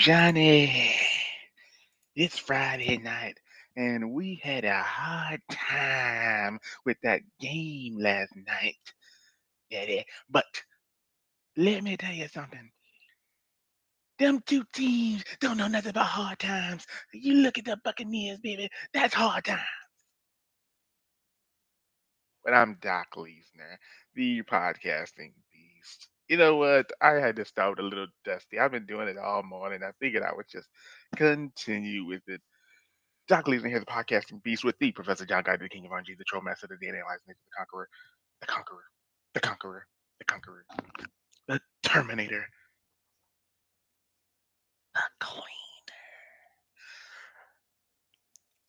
Johnny, it's Friday night, and we had a hard time with that game last night. Daddy. But let me tell you something. Them two teams don't know nothing about hard times. You look at the Buccaneers, baby. That's hard times. But I'm Doc Leesner, the podcasting beast. You know what? I had to start with a little dusty. I've been doing it all morning. I figured I would just continue with it. Doc Leesner here, the podcasting beast with the Professor John Guy, the King of RNG, the Troll Master, the Data Analyzer, the Conqueror, the Conqueror, the Conqueror, the Conqueror, the Terminator, the Cleaner.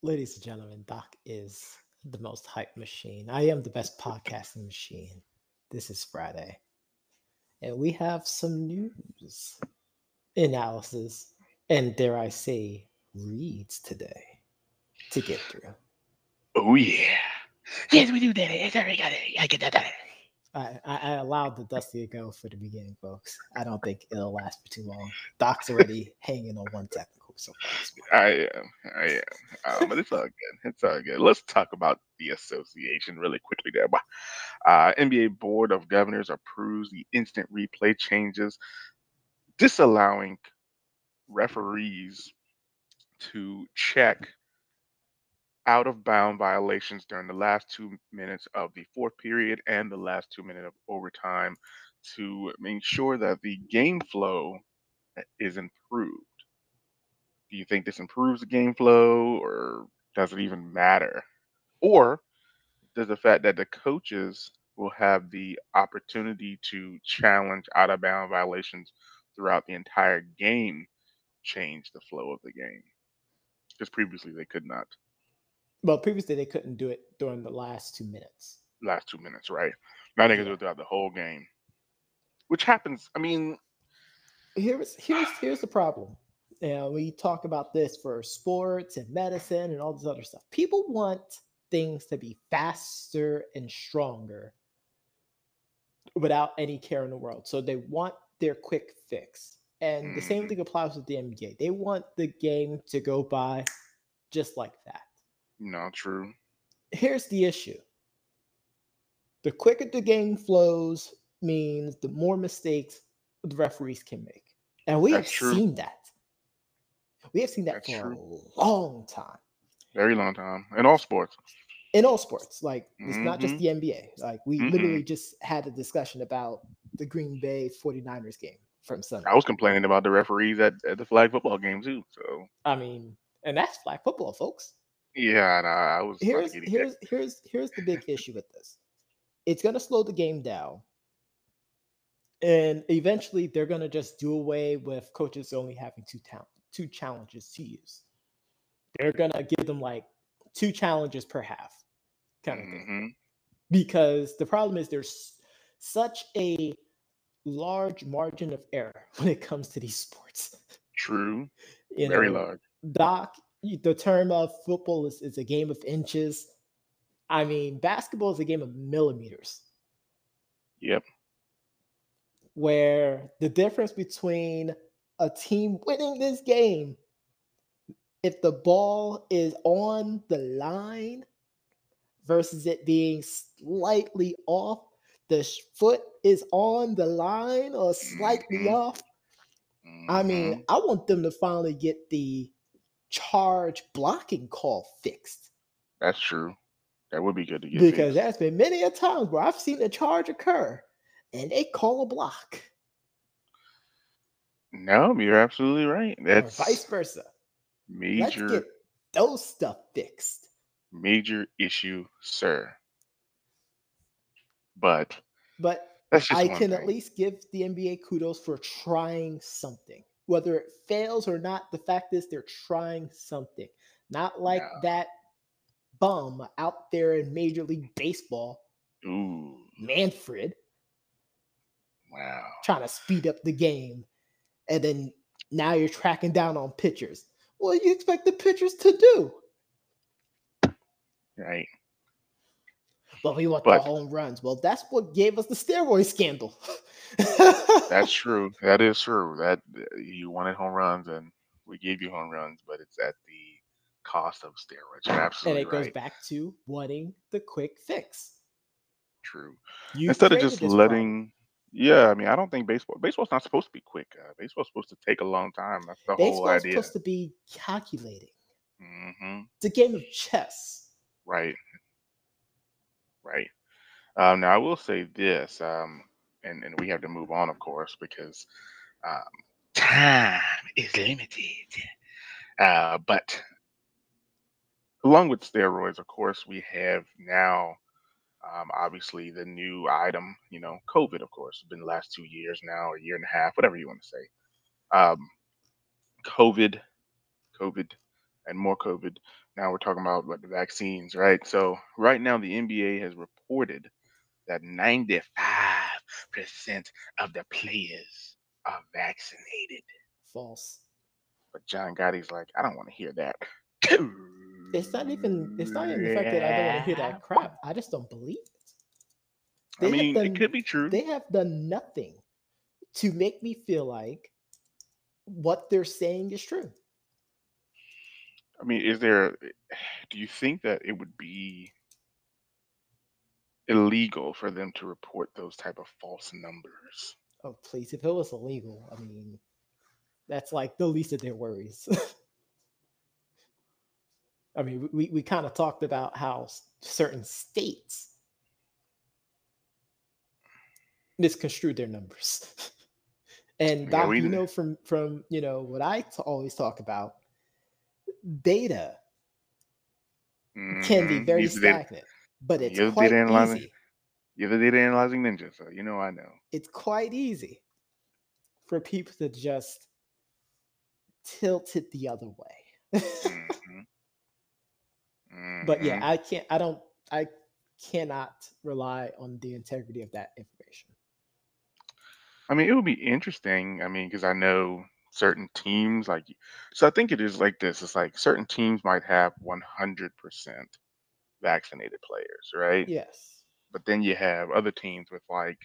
Ladies and gentlemen, Doc is the most hype machine. I am the best podcasting machine. This is Friday. And we have some news, analysis, and dare I say, reads today to get through. Oh yeah. Yes, we do that. I got it. I get that. I, I allowed the Dusty to go for the beginning, folks. I don't think it'll last for too long. Doc's already hanging on one technical so far. I am. I am. Um, but it's all good. It's all good. Let's talk about the association really quickly there. Uh, NBA Board of Governors approves the instant replay changes, disallowing referees to check out of bound violations during the last two minutes of the fourth period and the last two minutes of overtime to make sure that the game flow uh, is improved. Do you think this improves the game flow or does it even matter? Or does the fact that the coaches will have the opportunity to challenge out of bound violations throughout the entire game change the flow of the game? Because previously they could not. Well, previously they couldn't do it during the last two minutes. last two minutes, right? Now they can do it throughout the whole game, which happens. I mean, Here's here's here's the problem. And we talk about this for sports and medicine and all this other stuff. People want things to be faster and stronger without any care in the world. So they want their quick fix. And the same Mhm. thing applies with the NBA. They want the game to go by just like that. Not true. here's the issue the quicker the game flows means the more mistakes the referees can make and we That's have true. seen that we have seen that That's for true. a long time Very long time in all sports. in all sports like it's not just Mhm. the nba like we Mm-mm. literally just had a discussion about the green bay 49ers game from sunday I was complaining about the referees at, at the flag football game too. So i mean and that's flag football folks yeah, and I, was here's get ejected. here's here's here's the big issue with this. It's gonna slow the game down, and eventually they're gonna just do away with coaches only having two talent two challenges to use. They're gonna give them like two challenges per half, kind of thing. Mhm. Because the problem is there's such a large margin of error when it comes to these sports. True. You Very know, large. Doc, the term of football is, is a game of inches. I mean, basketball is a game of millimeters, Yep. where the difference between a team winning this game, if the ball is on the line versus it being slightly off, the foot is on the line or slightly Mhm. off. I mean, I want them to finally get the charge blocking call fixed that's true. That would be good to get because fixed. there's been many a times where I've seen a charge occur and they call a block No, you're absolutely right. or That's vice versa. Let's major, get those stuff fixed. major issue, sir. But But that's I can at least give the NBA kudos for trying something. Whether it fails or not, the fact is they're trying something. Not like that bum out there in Major League Baseball, Ooh, Manfred. wow. trying to speed up the game, and then now you're tracking down on pitchers. What do you expect the pitchers to do? Right. Well, we want But- the home runs. Well, that's what gave us the steroid scandal. That's true. That is true. That you wanted home runs, and we gave you home runs, but it's at the cost of steroids. You're and absolutely it goes back to wanting the quick fix. True. You Instead of just this problem. letting, yeah, I mean, I don't think baseball. Baseball's not supposed to be quick. Uh, baseball's supposed to take a long time. That's the whole idea. Baseball's supposed to be calculating. Mm-hmm. It's a game of chess. Right. Right. Um, now I will say this, um, and and we have to move on, of course, because um, time is limited. Uh, but along with steroids, of course, we have now um, obviously the new item, you know, COVID, of course, it's been the last two years now, a year and a half, whatever you want to say. Um, COVID, COVID, and more COVID. Now we're talking about the vaccines, right? So right now the NBA has reported that 95% of the players are vaccinated. False. But John Gotti's like, I don't want to hear that. It's not even. It's not even the fact that I don't want to hear that crap. I just don't believe it. I They have mean, done- it could be true. They have done nothing to make me feel like what they're saying is true. I mean, is there? Do you think that it would be illegal for them to report those type of false numbers? Oh, please. If it was illegal, I mean, that's like the least of their worries. I mean, we, we kind of talked about how certain states misconstrued their numbers. and Doc, you know from from you know what I t- always talk about, data mm-hmm. can be very stagnant, but it's you're the quite data analyzing- easy. You're the data analyzing ninja, so you know I know. It's quite easy for people to just tilt it the other way. Mhm. but yeah, Mhm. I can't. I don't. I cannot rely on the integrity of that information. I mean, it would be interesting. I mean, because I know certain teams like, so I think it is like this. It's like certain teams might have 100% vaccinated players, right? Yes. But then you have other teams with like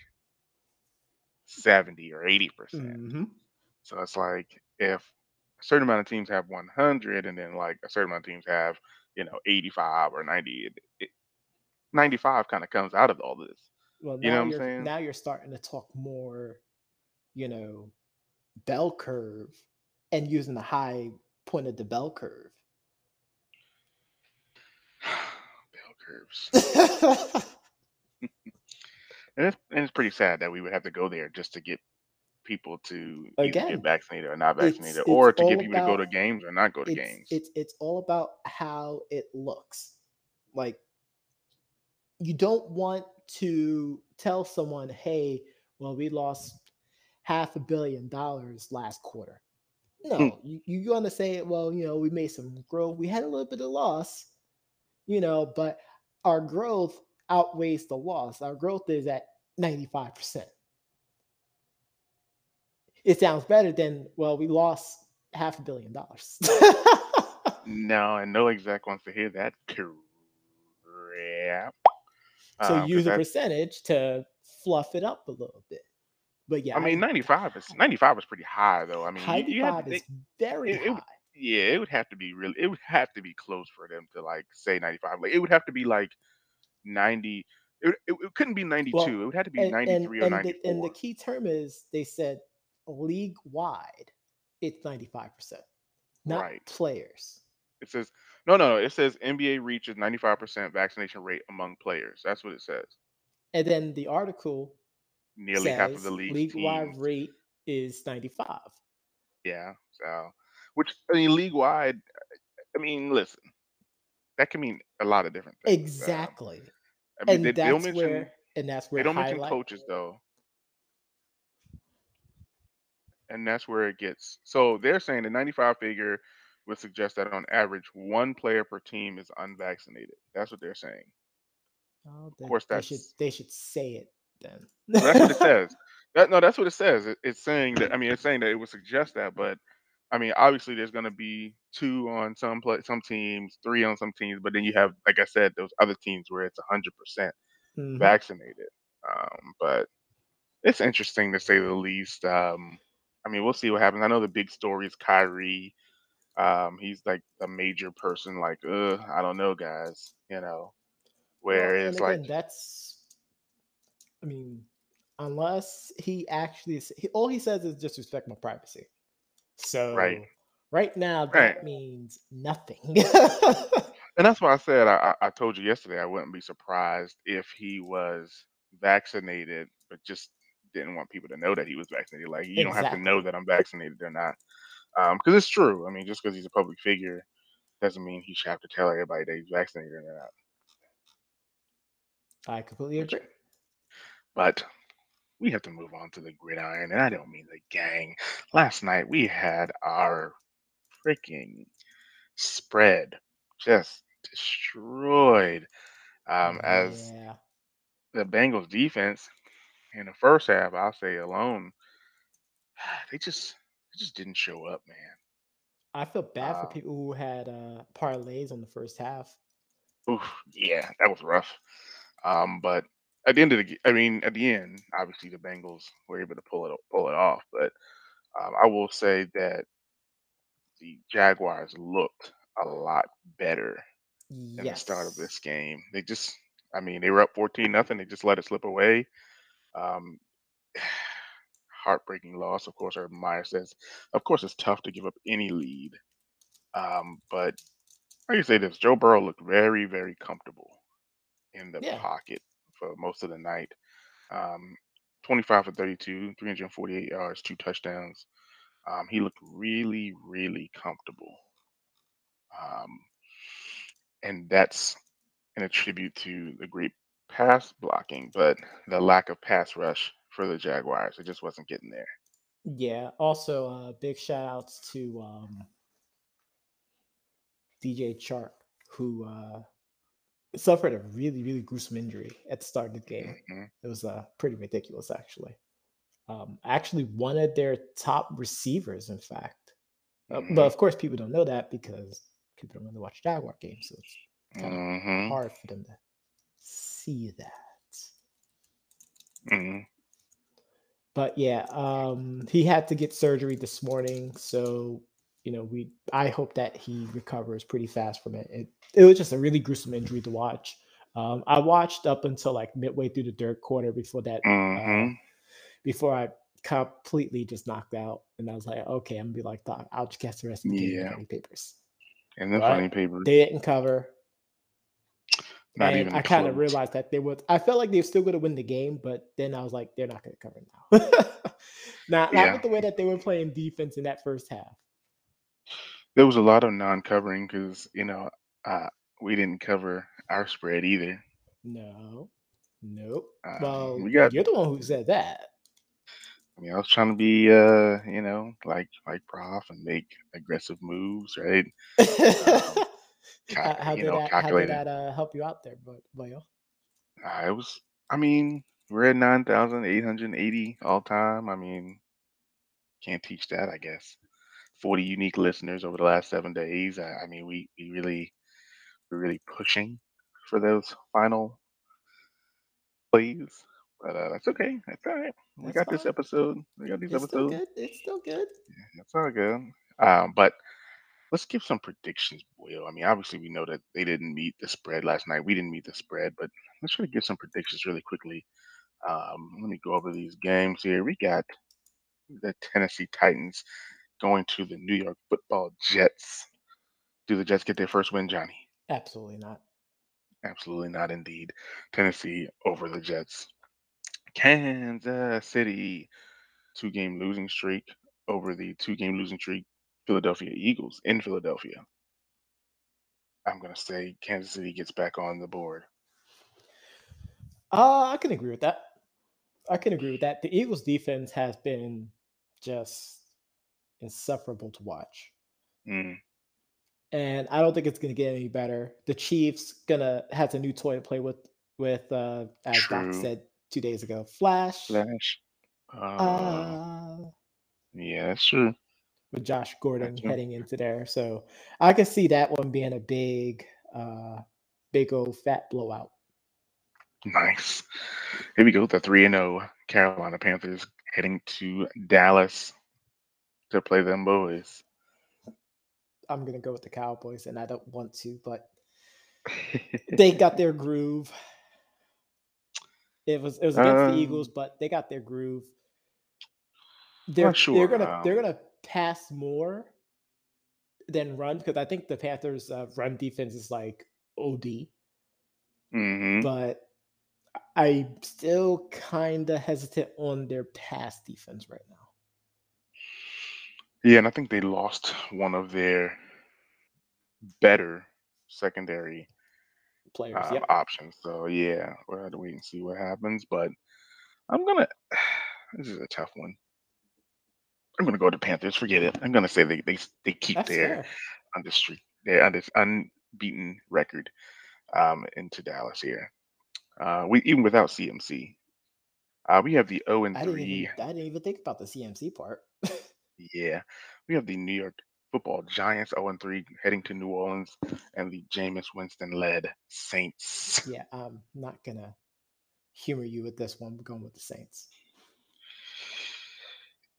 70 or 80%. percent hmm So it's like if a certain amount of teams have 100 and then like a certain amount of teams have, you know, 85 or 90, it, it, 95 kind of comes out of all this. Well, You know what I'm saying? now you're starting to talk more, you know, bell curve, and using the high point of the bell curve. Bell curves. And it's, and it's pretty sad that we would have to go there just to get people to Again, get vaccinated or not vaccinated, it's or to get people to go to games or not go to it's, games. it's it's all about how it looks. Like you don't want to tell someone, "Hey, well, we lost half a billion dollars last quarter." No, hmm. you, you're going to say, "Well, you know, we made some growth. We had a little bit of loss, you know, but our growth outweighs the loss. Our growth is at 95 percent." It sounds better than, "Well, we lost half a billion dollars." no, and no exec wants to hear that crap. So Um, use a that- percentage to fluff it up a little bit. But yeah, I mean, 95 is 95 is pretty high though. I mean, you, you to ninety-five is very it- it high. Yeah, it would have to be really, it would have to be close for them to like say 95. Like it would have to be like 90. It, it, it couldn't be 92. it would have to be and, 93 and, or and 94. the, and the key term is they said league wide, it's ninety-five percent, not Right. players. It says no, no, no. It says NBA reaches 95% vaccination rate among players. That's what it says. And then the article Nearly half of the league's league-wide rate is ninety-five. Yeah. So, which I mean, league wide. I mean, listen, that can mean a lot of different things. um, Exactly, I mean, and they, that's mention where and that's where they don't mention coaches though, and that's where it gets. So they're saying the 95 figure would suggest that on average, one player per team is unvaccinated. That's what they're saying. Oh, Of course, they should they should say it then. Well, that's what it says. That no, that's what it says. It, it's saying that. I mean, it's saying that it would suggest that, but I mean, obviously, there's going to be two on some play, some teams, three on some teams, but then you have, like I said, those other teams where it's hundred percent Mhm. vaccinated. Um, but it's interesting to say the least. Um, I mean, we'll see what happens. I know the big story is Kyrie. Um, he's like a major person. Like, uh, I don't know, guys. You know, where it's like, that's. I mean, unless he actually, he, all he says is just respect my privacy. So right right now, right. that means nothing. And that's why I said I, I I told you yesterday I wouldn't be surprised if he was vaccinated, but just didn't want people to know that he was vaccinated. Like you don't have to know that I'm vaccinated or not, um, because it's true. I mean, just because he's a public figure doesn't mean he should have to tell everybody that he's vaccinated or not. I completely agree. but we have to move on to the gridiron, and I don't mean the gang. Last night we had our freaking spread just destroyed. Um, as Yeah. the Bengals defense in the first half, I'll say alone, they just they just didn't show up, man. I feel bad for Uh, people who had uh, parlays on the first half. oof, yeah, that was rough. Um, but at the end of the, I mean, at the end, obviously the Bengals were able to pull it pull it off. But um, I will say that the Jaguars looked a lot better in the start of this game. They just, I mean, they were up fourteen nothing. They just let it slip away. Um, heartbreaking loss, of course. Urban Meyer says, of course, it's tough to give up any lead. Um, but I can say this: Joe Burrow looked very, very comfortable in the Yeah. pocket for most of the night. Um, 25 for 32, 348 yards, two touchdowns. Um, he looked really, really comfortable. Um, and that's an attribute to the great pass blocking, but the lack of pass rush for the Jaguars. It just wasn't getting there. Yeah. Also, uh, big shout outs to um, DJ Chark, who uh, suffered a really, really gruesome injury at the start of the game. hmm It was uh, pretty ridiculous, actually. Um, actually, one of their top receivers, in fact. Uh, hmm but of course, people don't know that because people don't really watch Jaguar games, so it's kind of hmm hard for them to see that. hmm But yeah, um, he had to get surgery this morning, so you know we. I hope that he recovers pretty fast from it. It, it was just a really gruesome injury to watch. Um, I watched up until like midway through the third quarter before that. Uh, hmm before I completely just knocked out, and I was like, okay, I'm gonna be like, I'll just catch the rest of the Yeah. funny papers. And the funny papers they didn't cover, not and even I kind of realized that they would. I felt like they were still going to win the game, but then I was like, they're not going to cover now. not not with the way that they were playing defense in that first half. There was a lot of non-covering because you know uh, we didn't cover our spread either. No, nope. Um, Well, we got. you're the one who said that. I mean, I was trying to be, uh, you know, like like Prof and make aggressive moves, right? Um, how, ca- how you did know, that? How did that uh, help you out there, but Boyo? Uh, it was. I mean, we're at nine thousand eight hundred eighty all time. I mean, can't teach that, I guess. Forty unique listeners over the last seven days. I, I mean, we we really we're really pushing for those final plays. But uh, that's okay. That's all right. We That's got this episode. We got these It's still episodes. good. It's still good. That's all good. Um, but let's give some predictions, Will. I mean, obviously we know that they didn't meet the spread last night. We didn't meet the spread, but let's try to give some predictions really quickly. Um, let me go over these games here. We got the Tennessee Titans going to the New York Football Jets. Do the Jets get their first win, Johnny? Absolutely not. Absolutely not, indeed. Tennessee over the Jets. Kansas City, two game losing streak over the two game losing streak Philadelphia Eagles in Philadelphia. I'm going to say Kansas City gets back on the board. Uh, I can agree with that. I can agree with that. The Eagles' defense has been just insufferable to watch, Mm, and I don't think it's going to get any better. The Chiefs gonna has a new toy to play with. With uh, as Doc said two days ago, Flash. Flash. Uh, Uh, yeah, that's true. with Josh Gordon true. heading into there, so I can see that one being a big, uh, big old fat blowout. Nice. Here we go. The 3 and 0 Carolina Panthers heading to Dallas to play them boys. I'm gonna go with the Cowboys, and I don't want to, but they got their groove. It was it was against the Eagles, Um, but they got their groove. They're not they're gonna they're Um, gonna pass more than run because I think the Panthers' uh, run defense is like OD, mhm. but I'm still kind of hesitant on their pass defense right now. Yeah, and I think they lost one of their better secondary Players, um, yep. options. So yeah, we'll have to wait and see what happens. But I'm gonna. This is a tough one. I'm gonna go to Panthers. Forget it. I'm gonna say they they they keep That's their fair. under streak, their under, unbeaten record um, into Dallas here. Uh, we even without CMC, uh, we have the 0 and I didn't even 3. I didn't even think about the CMC part. Yeah, we have the New York Football Giants 0 and 3 heading to New Orleans, and the Jameis Winston led Saints. yeah, I'm not gonna humor you with this one. We're going with the Saints.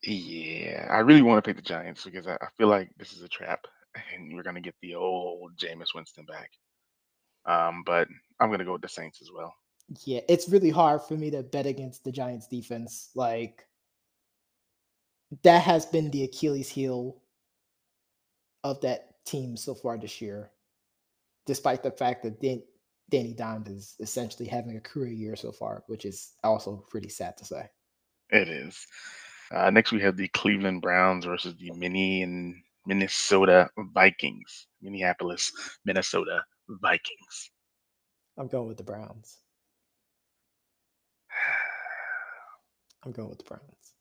Yeah, I really want to pick the Giants because I, I feel like this is a trap, and we're gonna get the old Jameis Winston back. Um, but I'm gonna go with the Saints as well. Yeah, it's really hard for me to bet against the Giants defense. Like that has been the Achilles heel of that team so far this year, despite the fact that Dan- Danny Dimes is essentially having a career year so far, which is also pretty sad to say. It is. Uh, next, we have the Cleveland Browns versus the Mini and Minnesota Vikings. Minneapolis, Minnesota Vikings. I'm going with the Browns. I'm going with the Browns.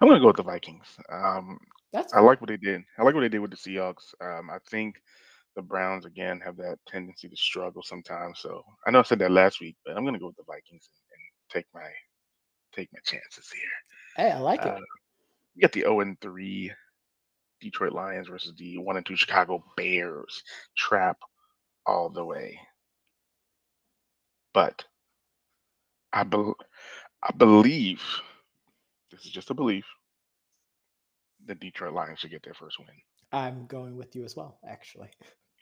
I'm gonna go with the Vikings. Um, That's I like what they did. I like what they did with the Seahawks. Um, I think the Browns again have that tendency to struggle sometimes. So I know I said that last week, but I'm gonna go with the Vikings and, and take my take my chances here. Hey, I like it. Uh, you got the 0 and 3 Detroit Lions versus the 1 and 2 Chicago Bears. Trap all the way. But I bel I believe this is just a belief. The Detroit Lions should get their first win. I'm going with you as well, actually.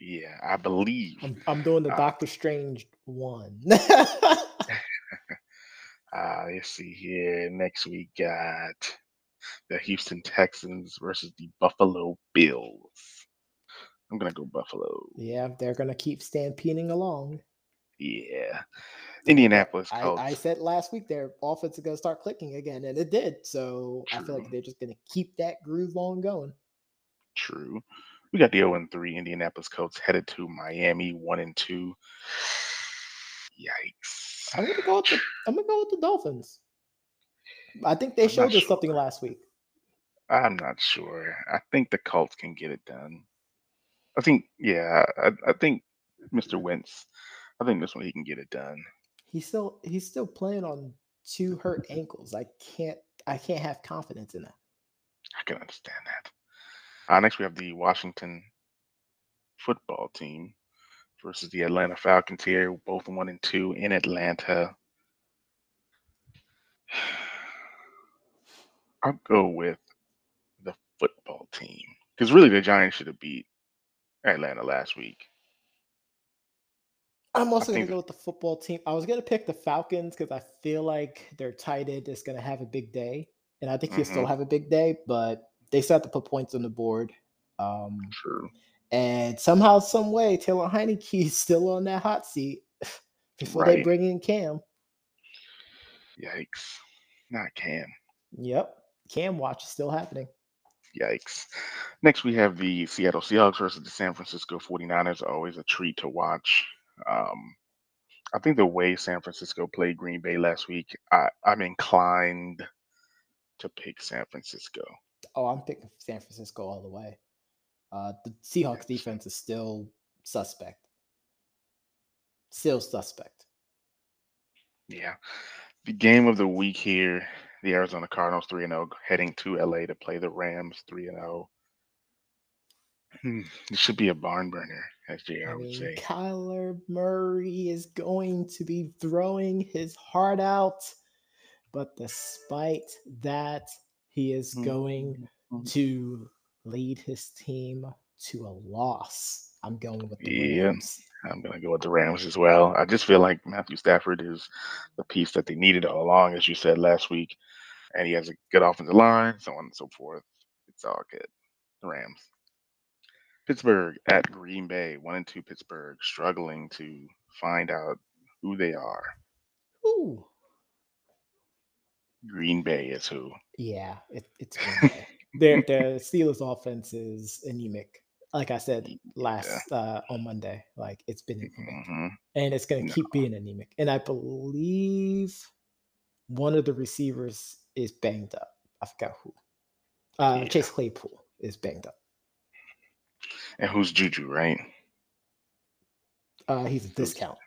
Yeah, I believe. I'm I'm doing the Uh, Doctor Strange one. Uh, let's see here. Next we got the Houston Texans versus the Buffalo Bills. I'm gonna go Buffalo. yeah, they're gonna keep stampeding along. Yeah. Indianapolis I, I said last week their offense is gonna start clicking again, and it did. So I feel like they're just gonna keep that groove on going. True. We got the 0 and 3 Indianapolis Colts headed to Miami 1 and 2. Yikes. I'm gonna go with the I'm gonna go with the Dolphins. I think they I'm showed us something last week. I'm not sure. I think the Colts can get it done. I think, yeah, I, I think Mr. Wentz, I think this one he can get it done. He's still he's still playing on two hurt ankles. I can't I can't have confidence in that. I can understand that. Uh, next, we have the Washington football team versus the Atlanta Falcons here, both one and two in Atlanta. I'll go with the football team because really the Giants should have beat Atlanta last week. I'm also gonna go with the football team. I was gonna pick the Falcons because I feel like their tight end is gonna have a big day, and I think he'll still Mhm. have a big day. But they still have to put points on the board. Um, True. and somehow, some way, Taylor Heinicke is still on that hot seat before they bring in Cam. Yikes. Not Cam. Yep, Cam watch is still happening. Yikes. Next, we have the Seattle Seahawks versus the San Francisco 49ers. Always a treat to watch. Um, I think the way San Francisco played Green Bay last week, I, I'm inclined to pick San Francisco. Oh, I'm picking San Francisco all the way. Uh, the Seahawks defense is still suspect. Still suspect. Yeah. The game of the week here, the Arizona Cardinals 3 0, heading to LA to play the Rams 3 0. Hmm, It should be a barn burner, I would mean, say. Kyler Murray is going to be throwing his heart out, But despite that, he is going Mhm. to lead his team to a loss. I'm going with the Yeah. Rams. I'm gonna go with the Rams as well. I just feel like Matthew Stafford is the piece that they needed all along, as you said last week, and he has a good offensive line, so on and so forth. It's all good. The Rams. Pittsburgh at Green Bay, one and two Pittsburgh, struggling to find out who they are. Ooh. Green Bay is who. Yeah, it, it's Green Bay. Their their Steelers offense is anemic. Like I said last uh, on Monday, like it's been anemic, hmm and it's going to No. keep being anemic. And I believe one of the receivers is banged up. I forgot who. Uh, Yeah. Chase Claypool is banged up. And who's Juju, right? Uh, he's a discount,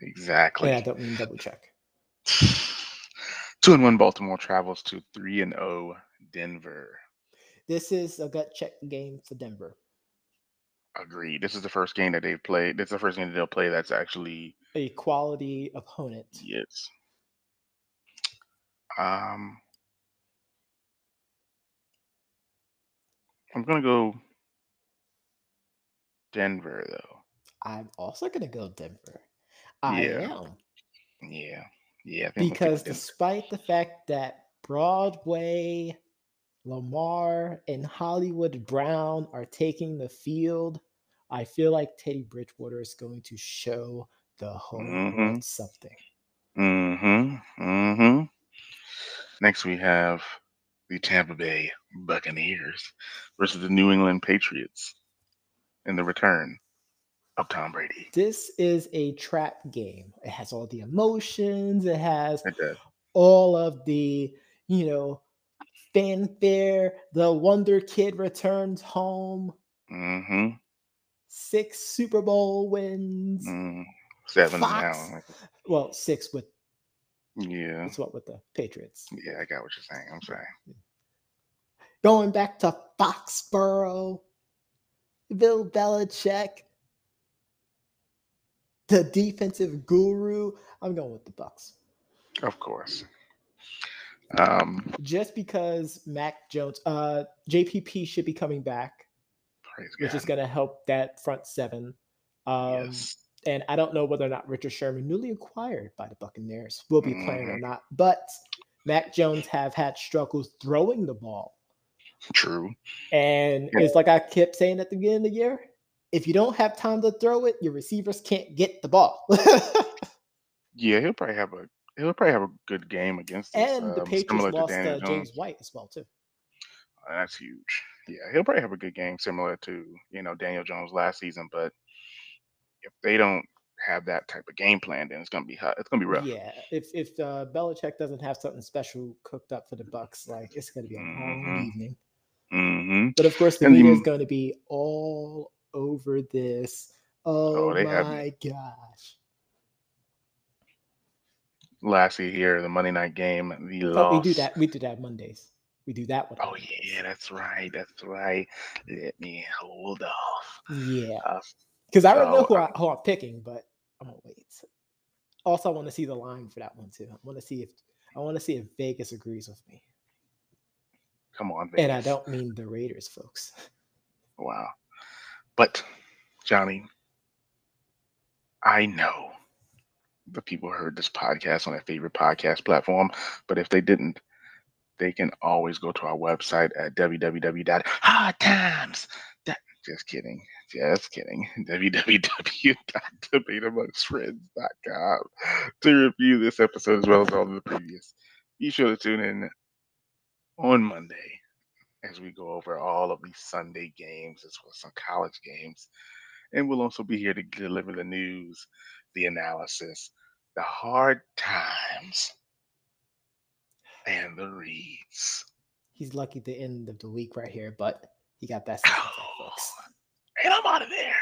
Exactly. Yeah, I don't mean double check. Two and one Baltimore travels to three and oh Denver. This is a gut check game for Denver. Agreed. This is the first game that they've played. This is the first game that they'll play that's actually A quality opponent. yes. Um, I'm gonna go Denver though. I'm also going to go Denver. I Yeah. am. Yeah, yeah. I think I'm gonna because despite the fact that Broadway, Lamar, and Hollywood Brown are taking the field, I feel like Teddy Bridgewater is going to show the whole Mhm. world something. Mm-hmm. Mm-hmm. Next we have the Tampa Bay Buccaneers versus the New England Patriots in the return of Tom Brady. This is a trap game. It has all the emotions, it has It all of the, you know, fanfare. The Wonder Kid returns home, Mm-hmm. six Super Bowl wins. Mm. Seven Fox. now. Well, six with Yeah. That's what with the Patriots. Yeah, I got what you're saying. I'm sorry. Going back to Foxborough, Bill Belichick, the defensive guru. I'm going with the Bucs. Of course. Um, Just because Mac Jones, uh, JPP should be coming back, which God. is going to help that front seven. Um, yes. And I don't know whether or not Richard Sherman, newly acquired by the Buccaneers, will be playing or Mhm. not. But Mac Jones have had struggles throwing the ball. True. And Yeah. it's like I kept saying at the beginning of the year if you don't have time to throw it, your receivers can't get the ball. Yeah, he'll probably have a he'll probably have a good game against us. and the um, Patriots lost uh, Jones. James White as well, too. Uh, That's huge. Yeah, he'll probably have a good game similar to you know Daniel Jones last season. But if they don't have that type of game plan, then it's gonna be hot. It's gonna be rough. Yeah, if if uh, Belichick doesn't have something special cooked up for the Bucs, like it's going to be a long Mhm. evening. Mm-hmm. But of course, the And media is going to be all over this. Oh, have- my gosh! Lastly, here the Monday night game, the But loss. we do that. We do that Mondays. We do that one. Oh yeah, that's right. That's right. Let me hold off. yeah. Uh, Because I already know who, uh, I, who I'm picking, but I'm gonna wait. Also, I want to see the line for that one too. I want to see if I want to see if Vegas agrees with me, come on, and I don't mean the Raiders, folks. Wow. But Johnny, I know the people heard this podcast on their favorite podcast platform, but if they didn't, they can always go to our website at www.hardtimes. Just kidding. Just kidding. www.debateamongstfriends.com to review this episode as well as all of the previous. Be sure to tune in on Monday as we go over all of these Sunday games as well as some college games. And we'll also be here to deliver the news, the analysis, the hard times, and the reads. He's lucky the end of the week right here, but he got that effect. And I'm out of there.